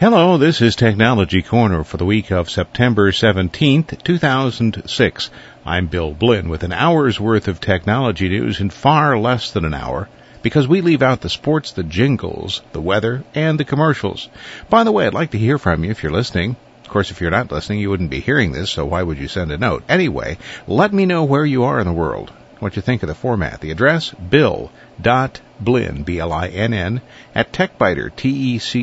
Hello, this is Technology Corner for the week of September 17th, 2006. I'm Bill Blinn with an hour's worth of technology news in far less than an hour because we leave out the sports, the jingles, the weather, and the commercials. By the way, I'd like to hear from you if you're listening. Of course, if you're not listening, you wouldn't be hearing this, so why would you send a note? Anyway, let me know where you are in the world what you think of the format. The address, bill.blinn, B-L-I-N-N, at techbyter, T-E-C-H-B-Y-T-E-R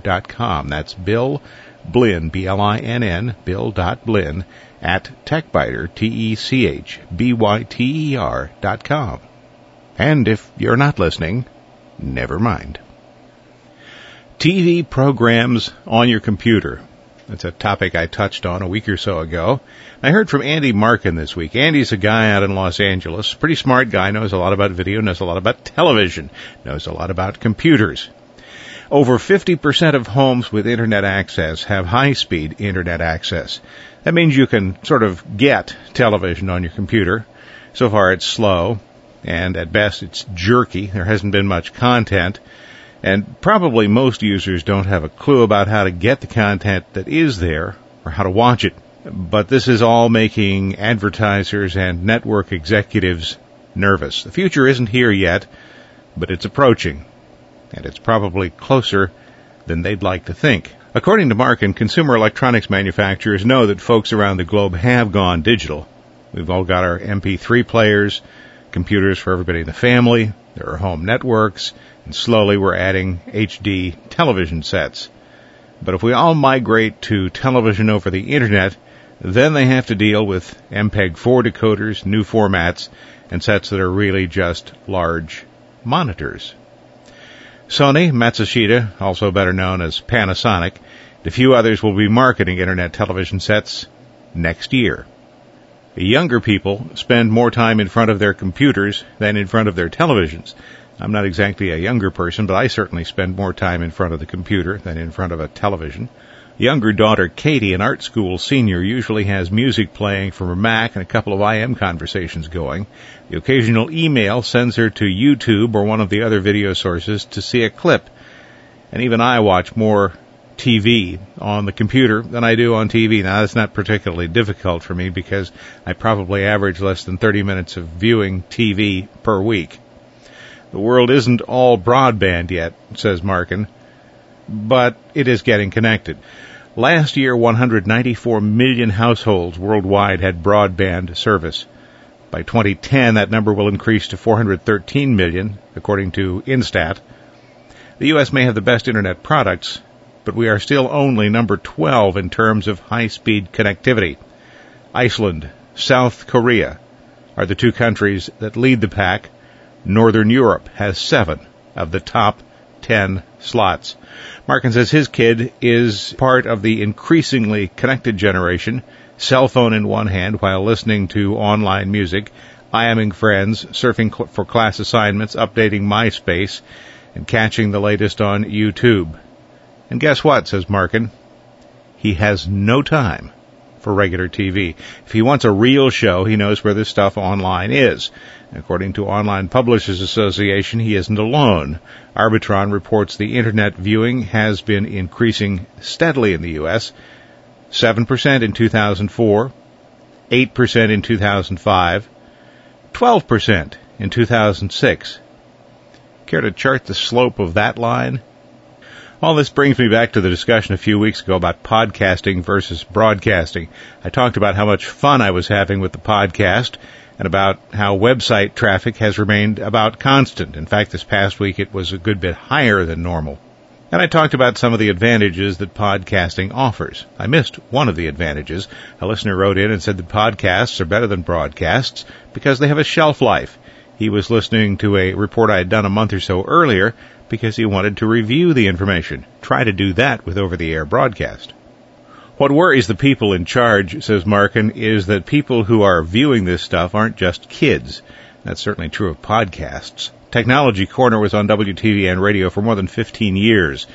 dot com. That's Bill Blinn, B-L-I-N-N, bill.blinn, at techbyter, T-E-C-H-B-Y-T-E-R dot com. And if you're not listening, never mind. TV programs on your computer. That's a topic I touched on a week or so ago. I heard from Andy Markin this week. Andy's a guy out in Los Angeles, pretty smart guy, knows a lot about video, knows a lot about television, knows a lot about computers. Over 50% of homes with internet access have high speed internet access. That means you can sort of get television on your computer. So far it's slow, and at best it's jerky. There hasn't been much content. And probably most users don't have a clue about how to get the content that is there or how to watch it. But this is all making advertisers and network executives nervous. The future isn't here yet, but it's approaching. And it's probably closer than they'd like to think. According to Markin, consumer electronics manufacturers know that folks around the globe have gone digital. We've all got our MP3 players, computers for everybody in the family, there are home networks, and slowly we're adding HD television sets. But if we all migrate to television over the internet, then they have to deal with MPEG-4 decoders, new formats, and sets that are really just large monitors. Sony, Matsushita, also better known as Panasonic, and a few others will be marketing internet television sets next year. Younger people spend more time in front of their computers than in front of their televisions. I'm not exactly a younger person, but I certainly spend more time in front of the computer than in front of a television. Younger daughter Katie, an art school senior, usually has music playing from her Mac and a couple of IM conversations going. The occasional email sends her to YouTube or one of the other video sources to see a clip. And even I watch more TV on the computer than I do on TV. Now that's not particularly difficult for me because I probably average less than 30 minutes of viewing TV per week. The world isn't all broadband yet, says Markin, but it is getting connected. Last year, 194 million households worldwide had broadband service. By 2010, that number will increase to 413 million, according to Instat. The U.S. may have the best internet products, but we are still only number 12 in terms of high-speed connectivity. Iceland, South Korea are the two countries that lead the pack. Northern Europe has seven of the top 10 slots. Markin says his kid is part of the increasingly connected generation, cell phone in one hand while listening to online music, IMing friends, surfing for class assignments, updating MySpace, and catching the latest on YouTube. And guess what, says Markin? He has no time for regular TV. If he wants a real show, he knows where this stuff online is. According to Online Publishers Association, he isn't alone. Arbitron reports the internet viewing has been increasing steadily in the U.S. 7% in 2004, 8% in 2005, 12% in 2006. Care to chart the slope of that line? All this brings me back to the discussion a few weeks ago about podcasting versus broadcasting. I talked about how much fun I was having with the podcast and about how website traffic has remained about constant. In fact, this past week it was a good bit higher than normal. And I talked about some of the advantages that podcasting offers. I missed one of the advantages. A listener wrote in and said that podcasts are better than broadcasts because they have a shelf life. He was listening to a report I had done a month or so earlier because he wanted to review the information. Try to do that with over the air broadcast. What worries the people in charge, says Markin, is that people who are viewing this stuff aren't just kids. That's certainly true of podcasts. Technology Corner was on WTVN radio for more than 15 years.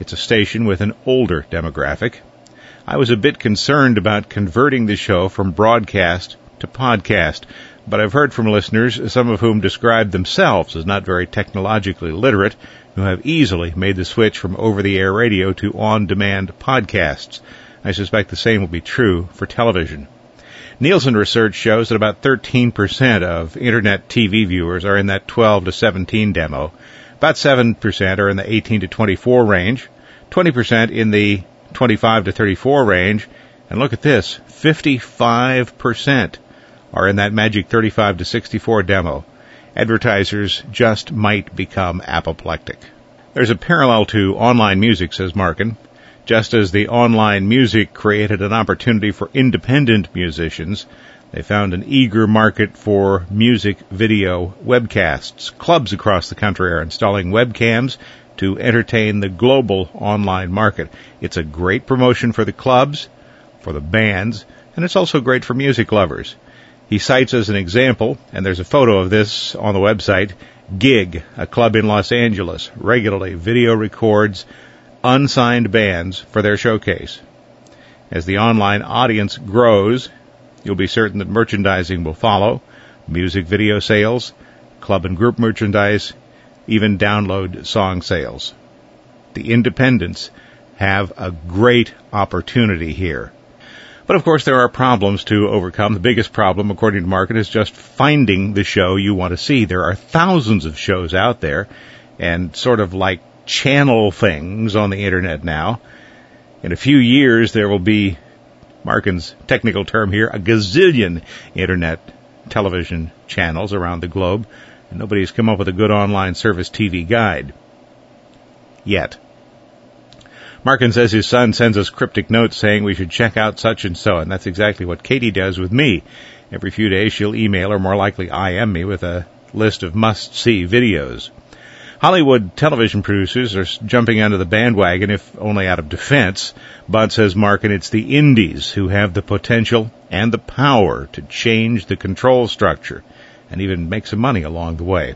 It's a station with an older demographic. I was a bit concerned about converting the show from broadcast to podcast, but I've heard from listeners, some of whom describe themselves as not very technologically literate, who have easily made the switch from over-the-air radio to on-demand podcasts. I suspect the same will be true for television. Nielsen research shows that about 13% of internet TV viewers are in that 12 to 17 demo. About 7% are in the 18 to 24 range, 20% in the 25 to 34 range, and look at this, 55% are in that magic 35 to 64 demo. Advertisers just might become apoplectic. There's a parallel to online music, says Markin. Just as the online music created an opportunity for independent musicians, they found an eager market for music video webcasts. Clubs across the country are installing webcams to entertain the global online market. It's a great promotion for the clubs, for the bands, and it's also great for music lovers. He cites as an example, and there's a photo of this on the website, Gig, a club in Los Angeles, regularly video records unsigned bands for their showcase. As the online audience grows, you'll be certain that merchandising will follow, music video sales, club and group merchandise, even download song sales. The independents have a great opportunity here. But of course there are problems to overcome. The biggest problem, according to Markin, is just finding the show you want to see. There are thousands of shows out there, and sort of like channel things on the internet now. In a few years, there will be, Markin's technical term here, a gazillion internet television channels around the globe, and nobody's come up with a good online service TV guide. Yet. Markin says his son sends us cryptic notes saying we should check out such and so, and that's exactly what Katie does with me. Every few days she'll email, or more likely IM me, with a list of must-see videos. Hollywood television producers are jumping onto the bandwagon, if only out of defense. But says Markin, it's the indies who have the potential and the power to change the control structure and even make some money along the way.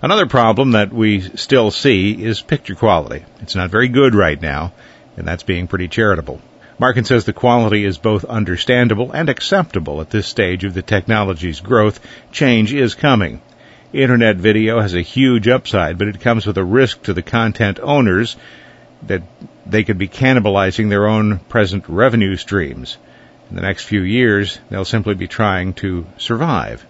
Another problem that we still see is picture quality. It's not very good right now, and that's being pretty charitable. Markin says the quality is both understandable and acceptable at this stage of the technology's growth. Change is coming. Internet video has a huge upside, but it comes with a risk to the content owners that they could be cannibalizing their own present revenue streams. In the next few years, they'll simply be trying to survive.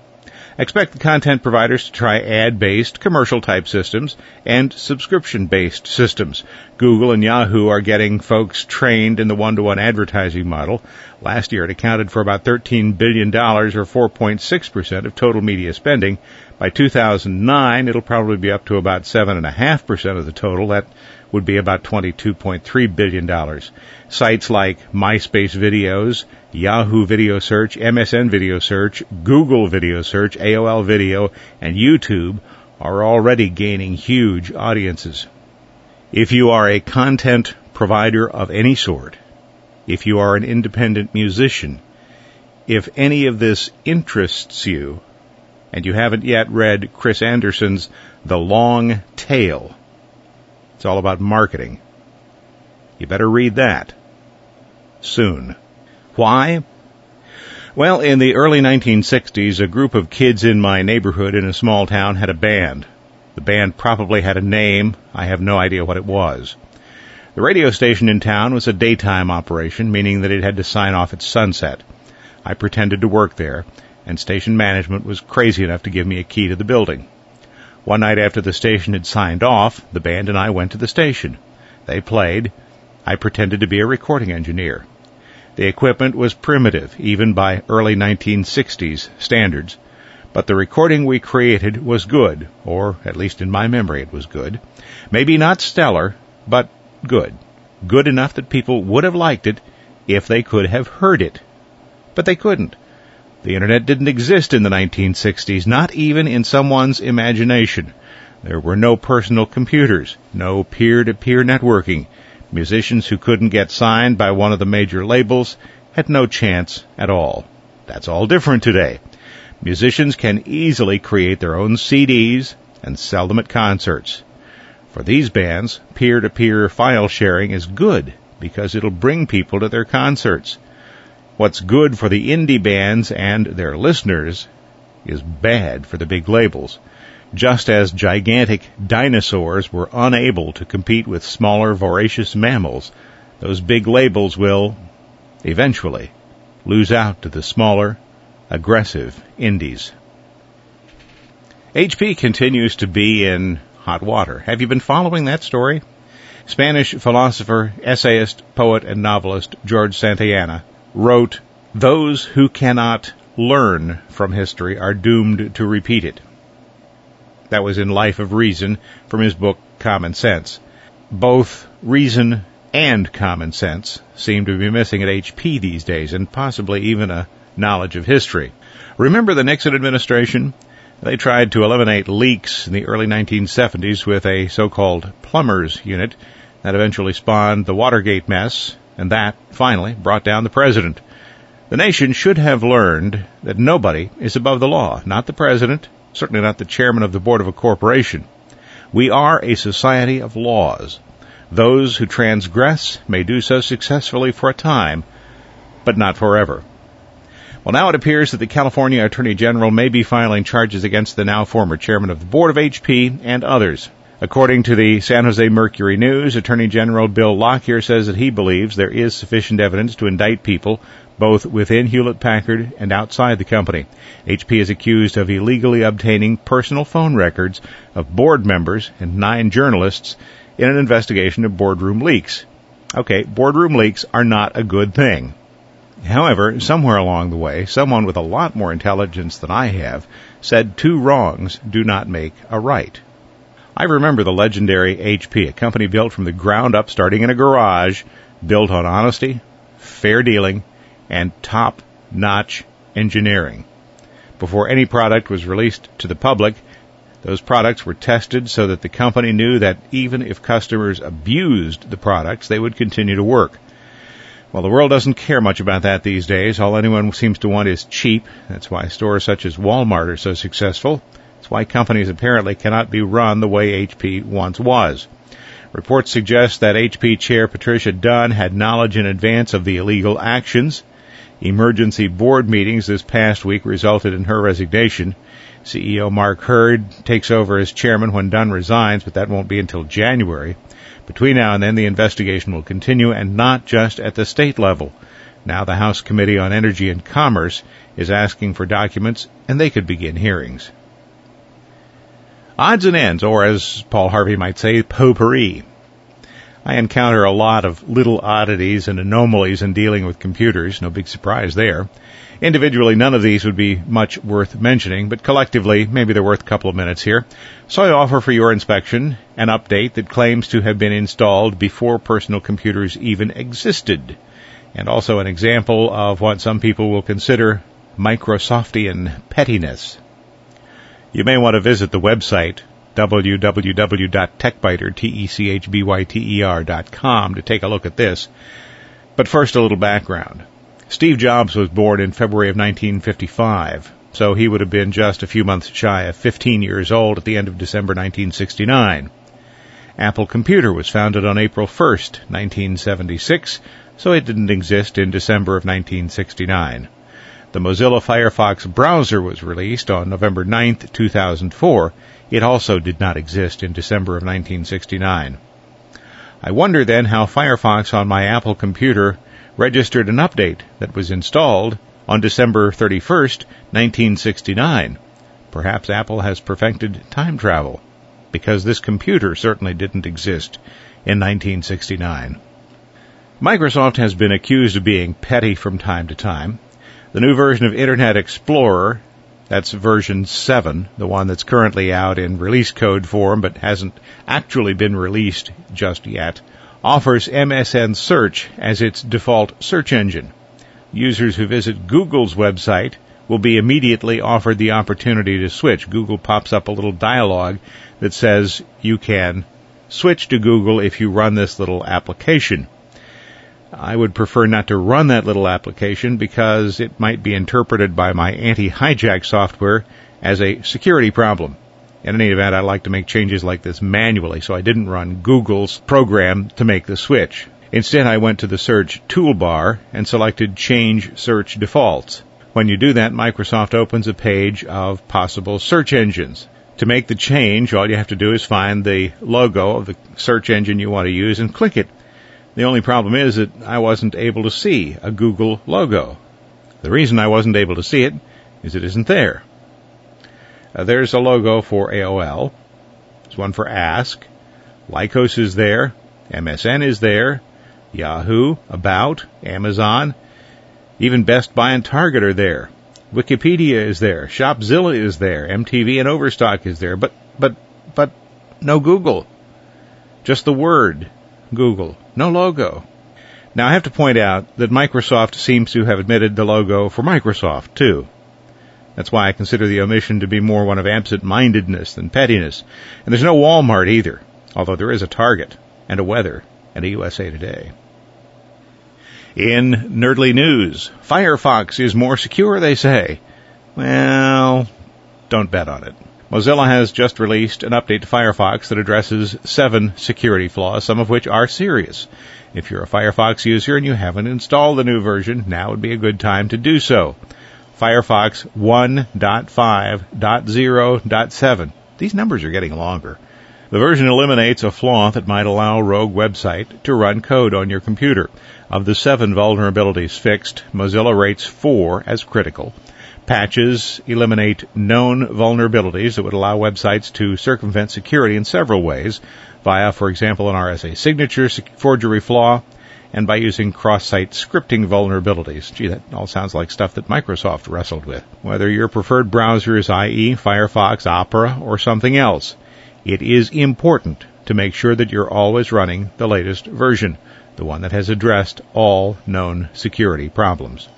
Expect the content providers to try ad-based, commercial-type systems and subscription-based systems. Google and Yahoo are getting folks trained in the one-to-one advertising model. Last year it accounted for about $13 billion or 4.6% of total media spending. By 2009, it'll probably be up to about 7.5% of the total. That would be about $22.3 billion. Sites like MySpace Videos, Yahoo Video Search, MSN Video Search, Google Video Search, AOL Video, and YouTube are already gaining huge audiences. If you are a content provider of any sort, if you are an independent musician, if any of this interests you, and you haven't yet read Chris Anderson's The Long Tail, it's all about marketing. You better read that soon. Why? Well, in the early 1960s, a group of kids in my neighborhood in a small town had a band. The band probably had a name. I have no idea what it was. The radio station in town was a daytime operation, meaning that it had to sign off at sunset. I pretended to work there, and station management was crazy enough to give me a key to the building. One night after the station had signed off, the band and I went to the station. They played. I pretended to be a recording engineer. The equipment was primitive, even by early 1960s standards, but the recording we created was good, or at least in my memory it was good. Maybe not stellar, but good. Good enough that people would have liked it if they could have heard it. But they couldn't. The internet didn't exist in the 1960s, not even in someone's imagination. There were no personal computers, no peer-to-peer networking, Musicians who couldn't get signed by one of the major labels had no chance at all. That's all different today. Musicians can easily create their own CDs and sell them at concerts. For these bands, peer-to-peer file sharing is good because it'll bring people to their concerts. What's good for the indie bands and their listeners is bad for the big labels. just as gigantic dinosaurs were unable to compete with smaller voracious mammals, those big labels will, eventually, lose out to the smaller, aggressive indies. HP continues to be in hot water. Have you been following that story? Spanish philosopher, essayist, poet, and novelist George Santayana wrote, Those who cannot learn from history are doomed to repeat it. That was in Life of Reason from his book Common Sense. Both reason and common sense seem to be missing at HP these days, and possibly even a knowledge of history. Remember the Nixon administration? They tried to eliminate leaks in the early 1970s with a so-called plumbers unit that eventually spawned the Watergate mess, and that, finally, brought down the president. The nation should have learned that nobody is above the law, not the president, certainly not the chairman of the board of a corporation. We are a society of laws. Those who transgress may do so successfully for a time, but not forever. Well, now it appears that the California Attorney General may be filing charges against the now former chairman of the board of HP and others. According to the San Jose Mercury News, Attorney General Bill Lockyer says that he believes there is sufficient evidence to indict people both within Hewlett Packard and outside the company. HP is accused of illegally obtaining personal phone records of board members and nine journalists in an investigation of boardroom leaks. Okay, boardroom leaks are not a good thing. However, somewhere along the way, someone with a lot more intelligence than I have said two wrongs do not make a right. I remember the legendary HP, a company built from the ground up, starting in a garage, built on honesty, fair dealing, and top notch engineering. Before any product was released to the public, those products were tested so that the company knew that even if customers abused the products, they would continue to work. Well, the world doesn't care much about that these days. All anyone seems to want is cheap. That's why stores such as Walmart are so successful. That's why companies apparently cannot be run the way HP once was. Reports suggest that HP Chair Patricia Dunn had knowledge in advance of the illegal actions. Emergency board meetings this past week resulted in her resignation. CEO Mark Hurd takes over as chairman when Dunn resigns, but that won't be until January. Between now and then, the investigation will continue, and not just at the state level. Now the House Committee on Energy and Commerce is asking for documents, and they could begin hearings. Odds and ends, or as Paul Harvey might say, potpourri. I encounter a lot of little oddities and anomalies in dealing with computers, no big surprise there. Individually, none of these would be much worth mentioning, but collectively, maybe they're worth a couple of minutes here. So I offer for your inspection an update that claims to have been installed before personal computers even existed, and also an example of what some people will consider Microsoftian pettiness. You may want to visit the website www.techbyter.com to take a look at this. But first, a little background. Steve Jobs was born in February of 1955, so he would have been just a few months shy of 15 years old at the end of December 1969. Apple Computer was founded on April 1st, 1976, so it didn't exist in December of 1969. The Mozilla Firefox browser was released on November 9, 2004. It also did not exist in December of 1969. I wonder then how Firefox on my Apple computer registered an update that was installed on December 31, 1969. Perhaps Apple has perfected time travel, because this computer certainly didn't exist in 1969. Microsoft has been accused of being petty from time to time. The new version of Internet Explorer, that's version 7, the one that's currently out in release code form but hasn't actually been released just yet, offers MSN Search as its default search engine. Users who visit Google's website will be immediately offered the opportunity to switch. Google pops up a little dialog that says you can switch to Google if you run this little application. I would prefer not to run that little application because it might be interpreted by my anti-hijack software as a security problem. In any event, I like to make changes like this manually, so I didn't run Google's program to make the switch. Instead, I went to the search toolbar and selected change search defaults. When you do that, Microsoft opens a page of possible search engines. To make the change, all you have to do is find the logo of the search engine you want to use and click it. The only problem is that I wasn't able to see a Google logo. The reason I wasn't able to see it is it isn't there. Uh, there's a logo for AOL. There's one for Ask. Lycos is there. MSN is there. Yahoo, About, Amazon, even Best Buy and Target are there. Wikipedia is there. Shopzilla is there. MTV and Overstock is there. But, but, but no Google. Just the word Google. No logo. Now I have to point out that Microsoft seems to have admitted the logo for Microsoft too. That's why I consider the omission to be more one of absent-mindedness than pettiness. And there's no Walmart either, although there is a Target and a Weather and a USA Today. In nerdly news, Firefox is more secure, they say. Well, don't bet on it. Mozilla has just released an update to Firefox that addresses seven security flaws, some of which are serious. If you're a Firefox user and you haven't installed the new version, now would be a good time to do so. Firefox 1.5.0.7. These numbers are getting longer. The version eliminates a flaw that might allow rogue website to run code on your computer. Of the seven vulnerabilities fixed, Mozilla rates four as critical. Patches eliminate known vulnerabilities that would allow websites to circumvent security in several ways, via, for example, an RSA signature forgery flaw, and by using cross-site scripting vulnerabilities. Gee, that all sounds like stuff that Microsoft wrestled with. Whether your preferred browser is IE, Firefox, Opera, or something else, it is important to make sure that you're always running the latest version, the one that has addressed all known security problems.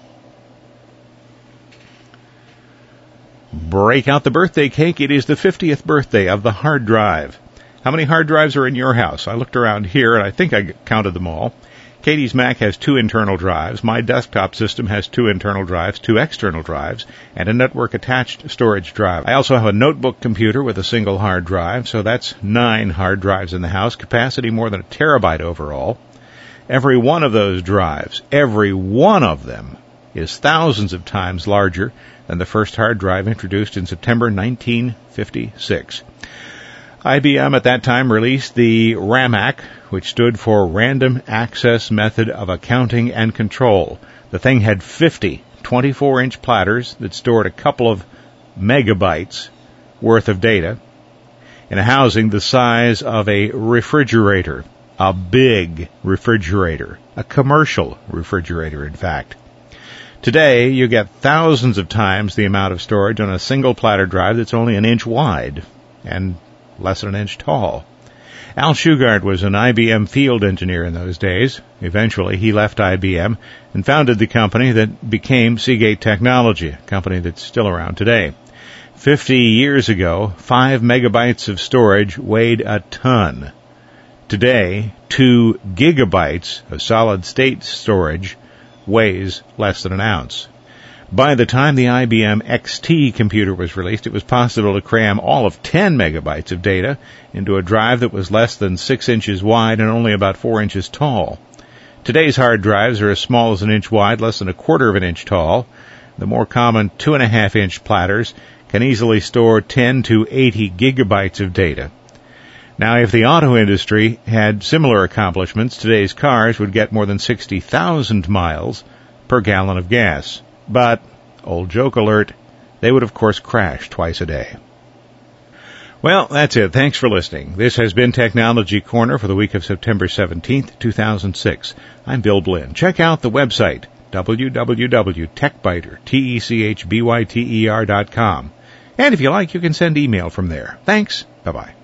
Break out the birthday cake. It is the 50th birthday of the hard drive. How many hard drives are in your house? I looked around here and I think I counted them all. Katie's Mac has two internal drives. My desktop system has two internal drives, two external drives, and a network attached storage drive. I also have a notebook computer with a single hard drive, so that's nine hard drives in the house, capacity more than a terabyte overall. Every one of those drives, every one of them, is thousands of times larger than the first hard drive introduced in September 1956. IBM at that time released the RAMAC, which stood for Random Access Method of Accounting and Control. The thing had 50 24 inch platters that stored a couple of megabytes worth of data in a housing the size of a refrigerator. A big refrigerator. A commercial refrigerator, in fact. Today, you get thousands of times the amount of storage on a single platter drive that's only an inch wide and less than an inch tall. Al Shugart was an IBM field engineer in those days. Eventually, he left IBM and founded the company that became Seagate Technology, a company that's still around today. Fifty years ago, five megabytes of storage weighed a ton. Today, two gigabytes of solid state storage weighs less than an ounce. By the time the IBM XT computer was released, it was possible to cram all of 10 megabytes of data into a drive that was less than 6 inches wide and only about 4 inches tall. Today's hard drives are as small as an inch wide, less than a quarter of an inch tall. The more common 2.5 inch platters can easily store 10 to 80 gigabytes of data. Now, if the auto industry had similar accomplishments, today's cars would get more than 60,000 miles per gallon of gas. But, old joke alert, they would of course crash twice a day. Well, that's it. Thanks for listening. This has been Technology Corner for the week of September 17th, 2006. I'm Bill Blinn. Check out the website, www.techbyter, T-E-C-H-B-Y-T-E-R dot com. And if you like, you can send email from there. Thanks. Bye-bye.